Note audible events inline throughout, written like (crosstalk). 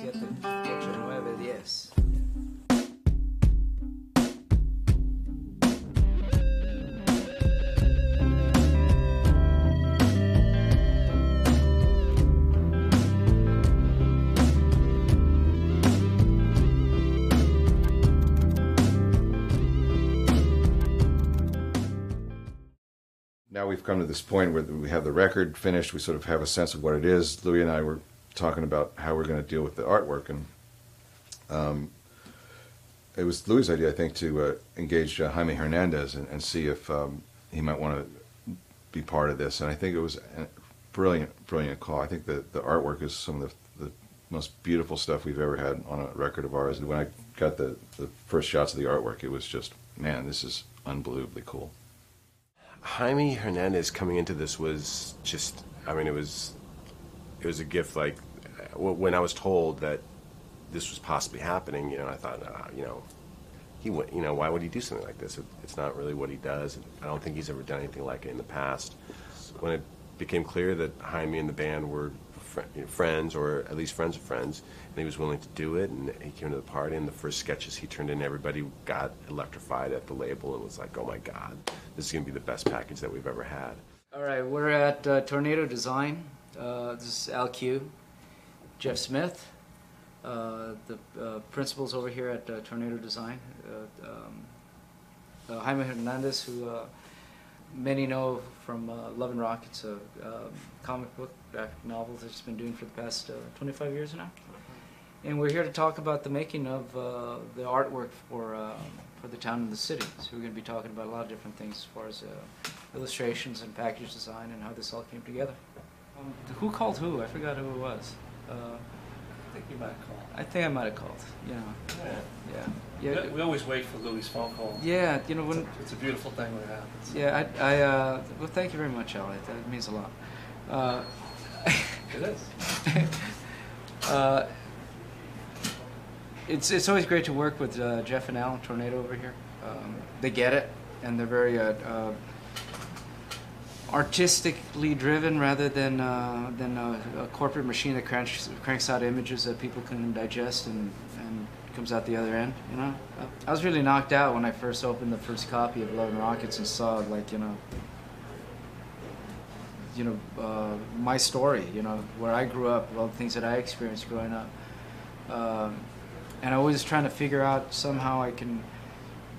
7, 8, 9, 10. now we've come to this point where we have the record finished. We sort of have a sense of what it is. Louie and I were talking about how we're going to deal with the artwork, and um, it was Louie' idea, I think, to uh, engage uh, Jaime Hernandez and, and see if um, he might want to be part of this. And I think it was a brilliant, brilliant call. I think that the artwork is some of the, the most beautiful stuff we've ever had on a record of ours. And when I got the, the first shots of the artwork, it was just, man, this is unbelievably cool. Jaime Hernandez coming into this was just, I mean, it was, it was a gift. Like when I was told that this was possibly happening, you know, I thought, uh, you know, he went, you know, why would he do something like this? It, it's not really what he does. I don't think he's ever done anything like it in the past. When it became clear that Jaime and the band were fr- you know, friends, or at least friends of friends, and he was willing to do it, and he came to the party, and the first sketches he turned in, everybody got electrified at the label and was like, oh my God, this is going to be the best package that we've ever had. All right, we're at uh, Tornado Design. Uh, this is Al Q, Jeff Smith, uh, the uh, principals over here at uh, Tornado Design, uh, um, uh, Jaime Hernandez, who uh, many know from Love and Rock. It's a um, comic book graphic novel that he's been doing for the past uh, 25 years now. And we're here to talk about the making of the artwork for for the town and the city. So we're going to be talking about a lot of different things as far as illustrations and package design and how this all came together. Um, who called who? I forgot who it was. Uh, I think you might have called. I think I might have called. Yeah, Yeah. yeah, yeah. We- We always wait for Louie' phone call. Yeah, you know It's when. a, it's a beautiful thing when it happens. Yeah, I, I uh, well, thank you very much, Elliot. That means a lot. Uh, It is. (laughs) uh, it's it's always great to work with uh, Jeff and Al Tornado over here. Um, they get it, and they're very uh, uh, artistically driven rather than uh, than a, a corporate machine that cranks cranks out images that people can digest and and comes out the other end. You know, I was really knocked out when I first opened the first copy of Love and Rockets and saw like you know you know, uh, my story, you know, where I grew up, all the things that I experienced growing up. Um, and I was trying to figure out somehow I can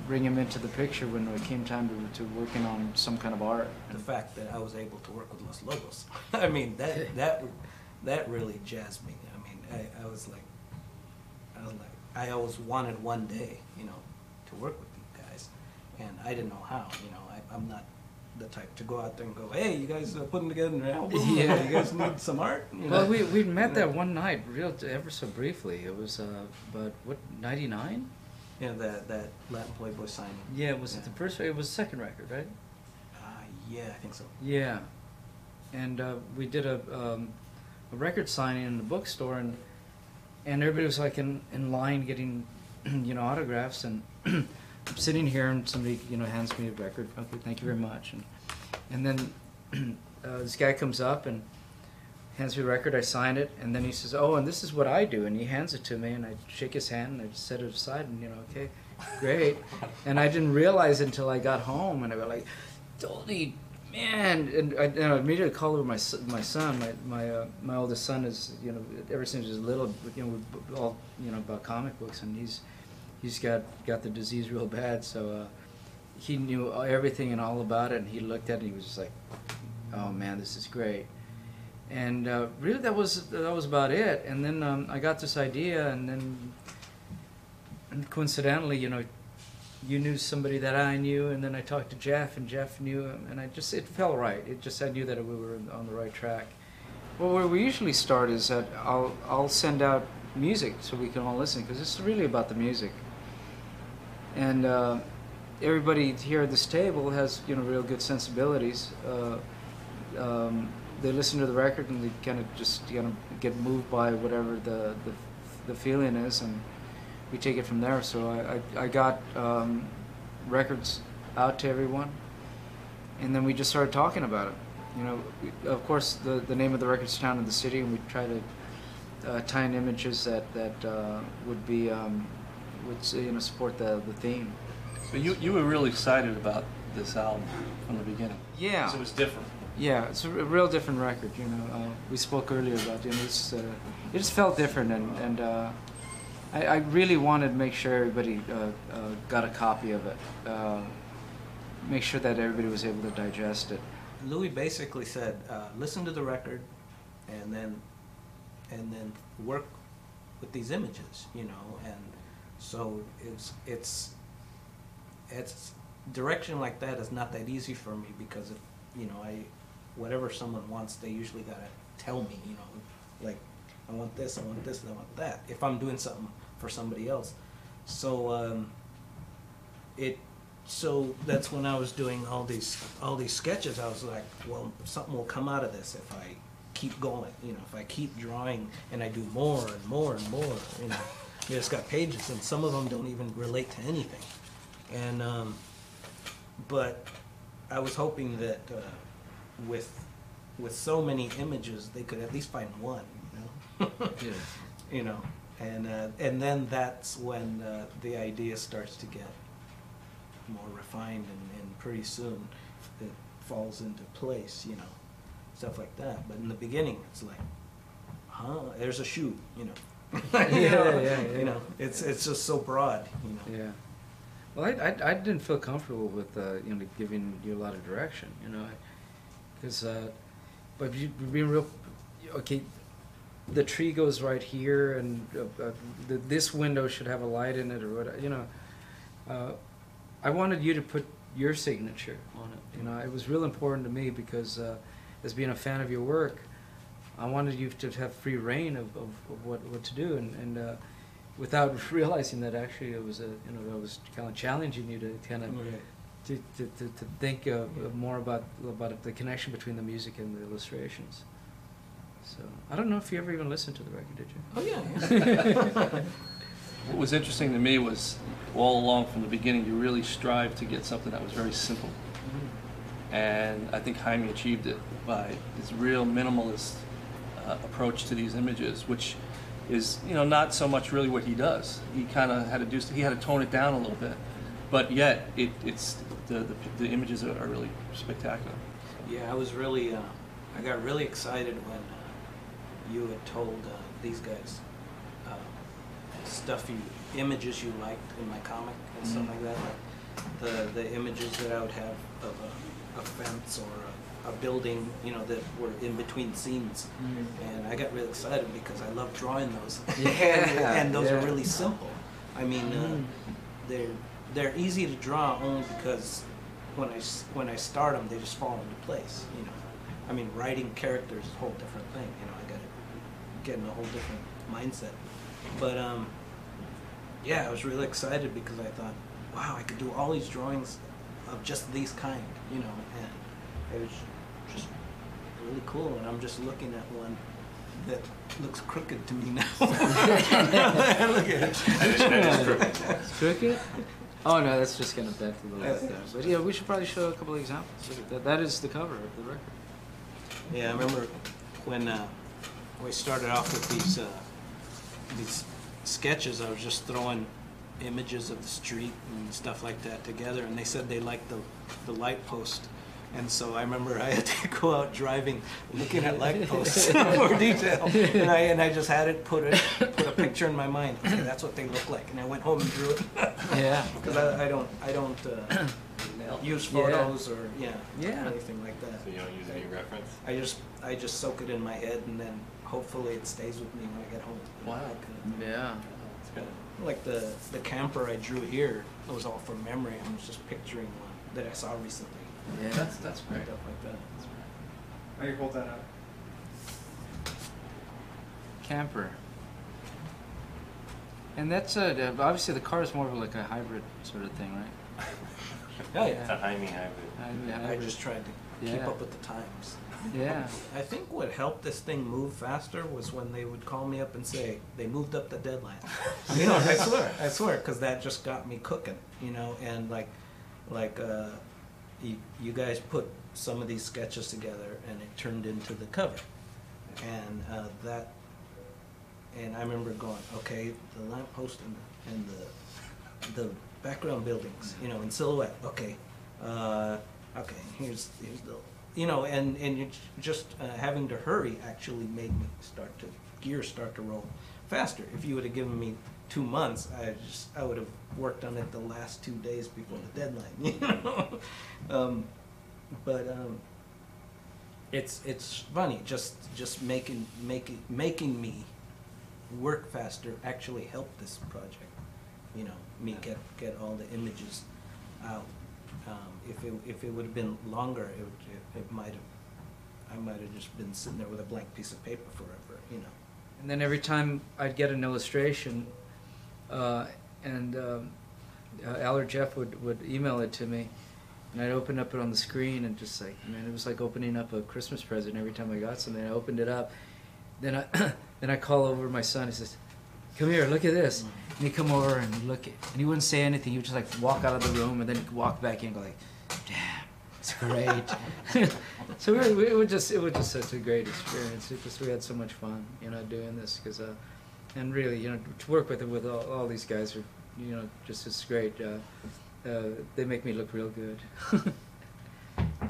bring him into the picture when it came time to, to working on some kind of art. the fact that I was able to work with Los Lobos. (laughs) I mean, that that that really jazzed me. I mean, I, I was like, I was like, I always wanted one day, you know, to work with these guys, and I didn't know how. You know, I, I'm not the type to go out there and go, hey, you guys are putting together an album. (laughs) Yeah. you guys need some art. You Well, know? we, we met that one night, real ever so briefly. It was, uh, but what, 99? Yeah, that that Latin Playboy signing. Yeah, was it Yeah. the first, it was the second record, right? Uh, yeah, I think so. Yeah, and uh, we did a, um, a record signing in the bookstore, and and everybody was like in, in line getting, (clears throat) you know, autographs, and (clears throat) I'm sitting here, and somebody you know hands me a record. Okay, thank you very much, and and then (clears throat) uh, this guy comes up and hands me a record. I sign it, and then he says, "Oh, and this is what I do," and he hands it to me, and I shake his hand, and I just set it aside, and you know, okay, great, and I didn't realize until I got home, and I was like, "Holy man!" And I, and I immediately called over my my son. My my uh, my oldest son is you know ever since he was little, you know, we've all you know about comic books, and he's he's got got the disease real bad, so. Uh, he knew everything and all about it, and he looked at it. and He was just like, "Oh man, this is great." And uh, really, that was that was about it. And then um, I got this idea, and then and coincidentally, you know, you knew somebody that I knew, and then I talked to Jeff, and Jeff knew him, and I just it felt right. It just I knew that we were on the right track. Well, where we usually start is that I'll I'll send out music so we can all listen because it's really about the music. And uh, everybody here at this table has you know real good sensibilities. Uh, um, they listen to the record and they kind of just kind of get moved by whatever the, the the feeling is, and we take it from there. So I I, I got um, records out to everyone, and then we just started talking about it. You know, we, of course the the name of the record's Town of the City, and we try to uh, tie-in images that that uh, would be um, would you know support the the theme. So you, you were really excited about this album from the beginning. Yeah. it was different. Yeah, it's a real different record. You know, uh, we spoke earlier about you know uh, it just felt different, and and uh, I, I really wanted to make sure everybody uh, uh, got a copy of it. Uh, make sure that everybody was able to digest it. Louie basically said, listen to the record, and then, and then work with these images, you know, and so it's it's it's direction like that is not that easy for me because if you know I whatever someone wants, they usually gotta tell me, you know, like I want this, I want this, and I want that. If I'm doing something for somebody else, so um, it so that's when I was doing all these all these sketches. I was like, well, something will come out of this if I keep going. You know, if I keep drawing and I do more and more and more. You know, (laughs) yeah, it's got pages and some of them don't even relate to anything. And um, but I was hoping that uh, with with so many images, they could at least find one. You know. (laughs) Yeah. you know, and uh, and then that's when uh, the idea starts to get more refined, and, and pretty soon it falls into place, you know, stuff like that. But in the beginning, it's like, huh, there's a shoe, you know. Yeah, (laughs) (laughs) yeah, yeah. You know, it's it's just so broad, you know. Yeah. Well, I, I, I didn't feel comfortable with uh, you know giving you a lot of direction, you know, because uh, but you being real okay. The tree goes right here, and uh, uh, the, this window should have a light in it, or what you know. Uh, I wanted you to put your signature on it. You know, it was real important to me because uh, as being a fan of your work, I wanted you to have free reign of, of, of what, what to do, and, and uh, without (laughs) realizing that actually it was a you know I was kind of challenging you to kind of Right. To, to, to, to think uh, more about about the connection between the music and the illustrations. So I don't know if you ever even listened to the record, did you? Oh yeah. yeah. (laughs) What was interesting to me was all along from the beginning, you really strived to get something that was very simple. And I think Jaime achieved it by his real minimalist uh, approach to these images, which is, you know, not so much really what he does. He kind of had to do, he had to tone it down a little bit, but yet it, it's the, the, the images are, are really spectacular. Yeah, I was really, uh, I got really excited when uh, you had told uh, these guys uh, stuff you, images you liked in my comic and stuff Mhm. like that. Like the the images that I would have of a, a fence or a, a building, you know, that were in between scenes. And I got really excited because I love drawing those. (laughs) Yeah, (laughs) and, and those are really simple. I mean, uh, Mm. they're they're easy to draw only because when I s- when I start them, they just fall into place. You know, I mean, writing characters is a whole different thing. You know, I got to get in a whole different mindset. But um, yeah, I was really excited because I thought, wow, I could do all these drawings of just these kind. You know, and it was just really cool. And I'm just looking at one that looks crooked to me now. (laughs) (laughs) Look at it. Cricket? Oh no, that's just gonna bend a little bit there. But yeah, we should probably show a couple of examples. Look at that. That is the cover of the record. Yeah, I remember when uh, we started off with these uh, these sketches. I was just throwing images of the street and stuff like that together, and they said they liked the the light post. And so I remember I had to (laughs) go out driving, looking at light posts (laughs) in more detail, and I and I just had it put it put a picture in my mind. Okay, that's what they look like, and I went home and drew it Yeah. (laughs) because I, I don't I don't uh, (clears throat) use Yeah. photos or yeah Yeah. anything like that. So you don't use any reference? I just I just soak it in my head and then hopefully it stays with me when I get home. Wow. Like, uh, Yeah. It's good. like the the camper I drew here it was all from memory. I was just picturing one that I saw recently. Yeah. That's, that's great. Stuff like that. How you hold that up? Camper. And that's uh, obviously the car is more of like a hybrid sort of thing, right? (laughs) Oh It's a yeah. Jaime hybrid. Hybrid, I hybrid. just tried to keep up with the times. Yeah. (laughs) I think what helped this thing move faster was when they would call me up and say they moved up the deadline. (laughs) you know, I swear, I swear, because that just got me cooking. You know, and like, like uh, you, you guys put some of these sketches together, and it turned into the cover, and uh, that and I remember going, okay, the lamppost and, and the, the background buildings, you know, in silhouette, okay. Uh, okay, here's, here's the, you know, and, and you just uh, having to hurry actually made me start to, gears start to roll faster. If you would have given me two months, I just, I would have worked on it the last two days before the deadline, (laughs) you know? Um, but, um, it's, it's funny, just, just making, making, making me work faster actually helped this project. You know, me get, get all the images out. Um, if it, if it would have been longer, it would, it, it might have, I might have just been sitting there with a blank piece of paper forever, you know? And then every time I'd get an illustration, uh, and um, uh, Al or Jeff would, would email it to me, and I'd open up it on the screen and just like, man, it was like opening up a Christmas present every time I got something. I opened it up, then I (coughs) then I call over my son. He says, "Come here, look at this." And he'd come over and look, at, and he wouldn't say anything. He would just like walk out of the room and then walk back in and go like, "Damn, it's great." (laughs) so we, we, it was just it was just such a great experience. It just we had so much fun, you know, doing this because, uh, and really, you know, to work with with all, all these guys are, you know, just it's great. Uh, uh, they make me look real good. (laughs)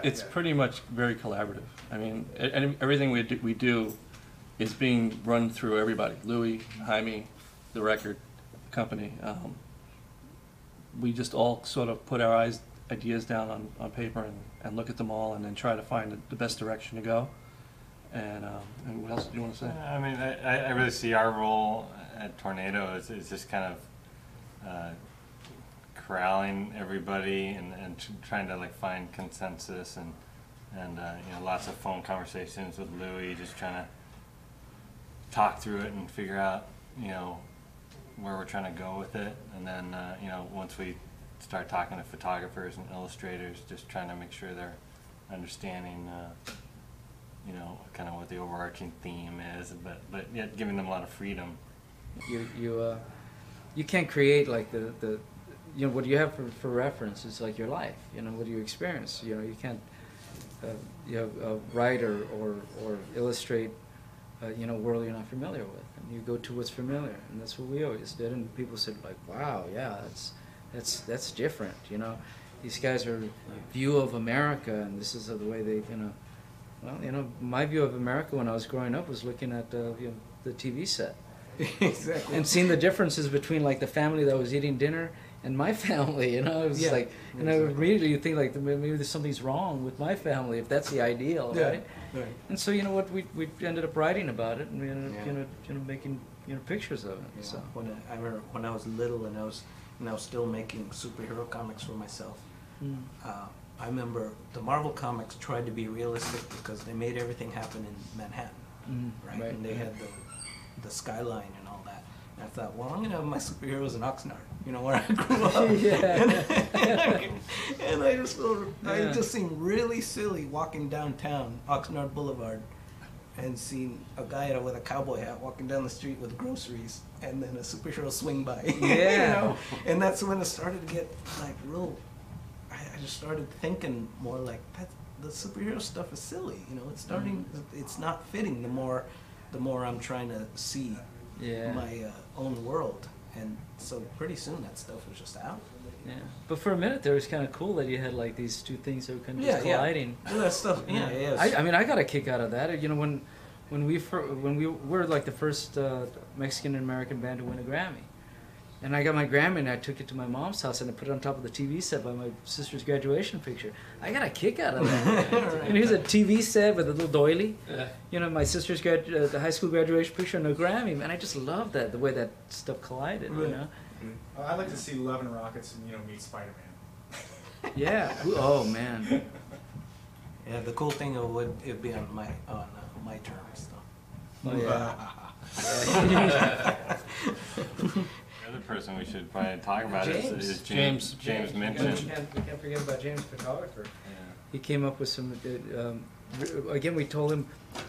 It's pretty much very collaborative. I mean, everything we do, we do is being run through everybody. Louie, Jaime, the record company. Um, we just all sort of put our eyes, ideas down on, on paper and, and look at them all and then try to find the, the best direction to go. And, um, and what else do you want to say? I mean, I, I- really see our role at Tornado is, is just kind of uh, corralling everybody and, and tr- trying to like find consensus and, and, uh, you know, lots of phone conversations with Louie, just trying to talk through it and figure out, you know, where we're trying to go with it. And then, uh, you know, once we start talking to photographers and illustrators, just trying to make sure they're understanding, uh, you know, kind of what the overarching theme is, but, but yet giving them a lot of freedom. you you uh, you can't create like the the you know what do you have for, for reference is like your life you know what do you experience you know you can't uh, you know uh, write or, or or illustrate uh, you know world you're not familiar with and you go to what's familiar and that's what we always did and people said like wow yeah that's that's that's different you know these guys are view of America and this is the way they you know well you know my view of America when I was growing up was looking at uh, you know, the TV set (laughs) Exactly. and seeing the differences between like the family that was eating dinner and my (laughs) family, you know, it was Yeah, like, and I exactly. immediately you think like maybe there's something's wrong with my family if that's the ideal, Yeah, right? right. And so you know what, we we ended up writing about it and we ended up Yeah. you know you know making you know pictures of it. Yeah, So when I, I remember when I was little and I was and I was still making superhero comics for myself. Mm. Uh, I remember the Marvel comics tried to be realistic because they made everything happen in Manhattan, Mm, right? right, And they had the the skyline and all that. And I thought, well, I'm gonna have my superheroes in Oxnard, you know, where I grew (laughs) up. Yeah. (laughs) and, and I just felt, I just seemed really silly walking downtown Oxnard Boulevard and seeing a guy with a cowboy hat walking down the street with groceries and then a superhero swing by. (laughs) you Yeah. know? And that's when it started to get like real just started thinking more like that the superhero stuff is silly, you know, it's starting it's not fitting the more the more I'm trying to see Yeah. my uh, own world. And so pretty soon that stuff was just out. yeah. But for a minute there, it was kind of cool that you had like these two things that were kind of Yeah, just yeah. colliding. Yeah, that stuff, yeah, yeah. I, I mean, I got a kick out of that. You know, when when we fir- when we were like the first uh, Mexican American band to win a Grammy, and I got my Grammy and I took it to my mom's house and I put it on top of the TV set by my sister's graduation picture. I got a kick out of that. (laughs) Right. And here's a TV set with a little doily. Yeah. You know, my sister's grad- uh, the high school graduation picture and a Grammy. Man, I just love that the way that stuff collided. You Right. know. Well, I'd like to see Love and Rockets and you know meet Spider Man. (laughs) Yeah. Oh man. (laughs) yeah, the cool thing it would it be on my on uh, my terms though. Oh yeah. The other person we should probably talk about is, James. is James. James, James We Minchin. can't, we can't forget about James photographer. Yeah. he came up with some uh, um, r- again we told him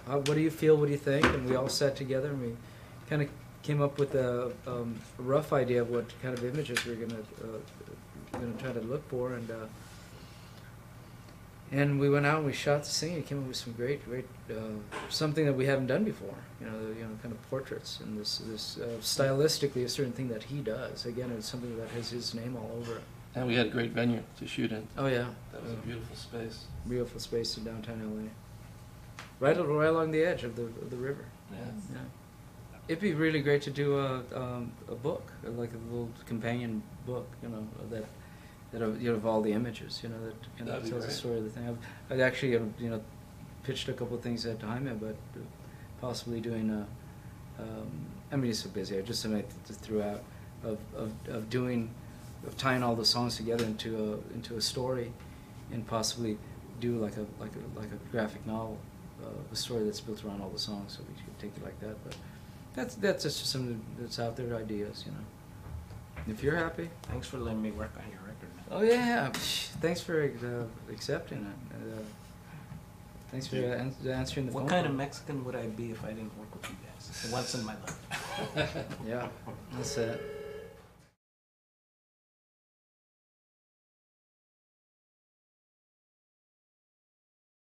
uh, what do you feel what do you think and we all sat together and we kind of came up with a, um, rough idea of what kind of images we are going to uh, going to try to look for and uh, And we went out and we shot the scene. He came up with some great, great, uh, something that we haven't done before. You know, you know, kind of portraits and this, this uh, stylistically a certain thing that he does. Again, it's something that has his name all over it. And we had a great venue to shoot in. Oh yeah, That was a beautiful space. beautiful space in downtown LA. Right, right along the edge of the of the river. Yeah. Yeah. It'd be really great to do a um, a book, uh, like a little companion book, you know, that that of, you know, of all the images, you know, that you know, That'd tells the story of the thing. I've, I've actually uh, you know pitched a couple of things at Jaime, but uh, possibly doing a. Um, I mean, he's so busy. I just something I just threw out of, of, of doing, of tying all the songs together into a into a story, and possibly do like a like a like a graphic novel, uh, a story that's built around all the songs. So we could take it like that. But that's that's just something that's out there, ideas, you know. If you're happy. Thanks for letting me work on your record, man. Oh yeah, thanks for uh, accepting it. Uh, thanks for uh, an- answering the question. What phone kind of call. Mexican would I be if I didn't work with you guys? Once in my life. (laughs) Yeah, that's it.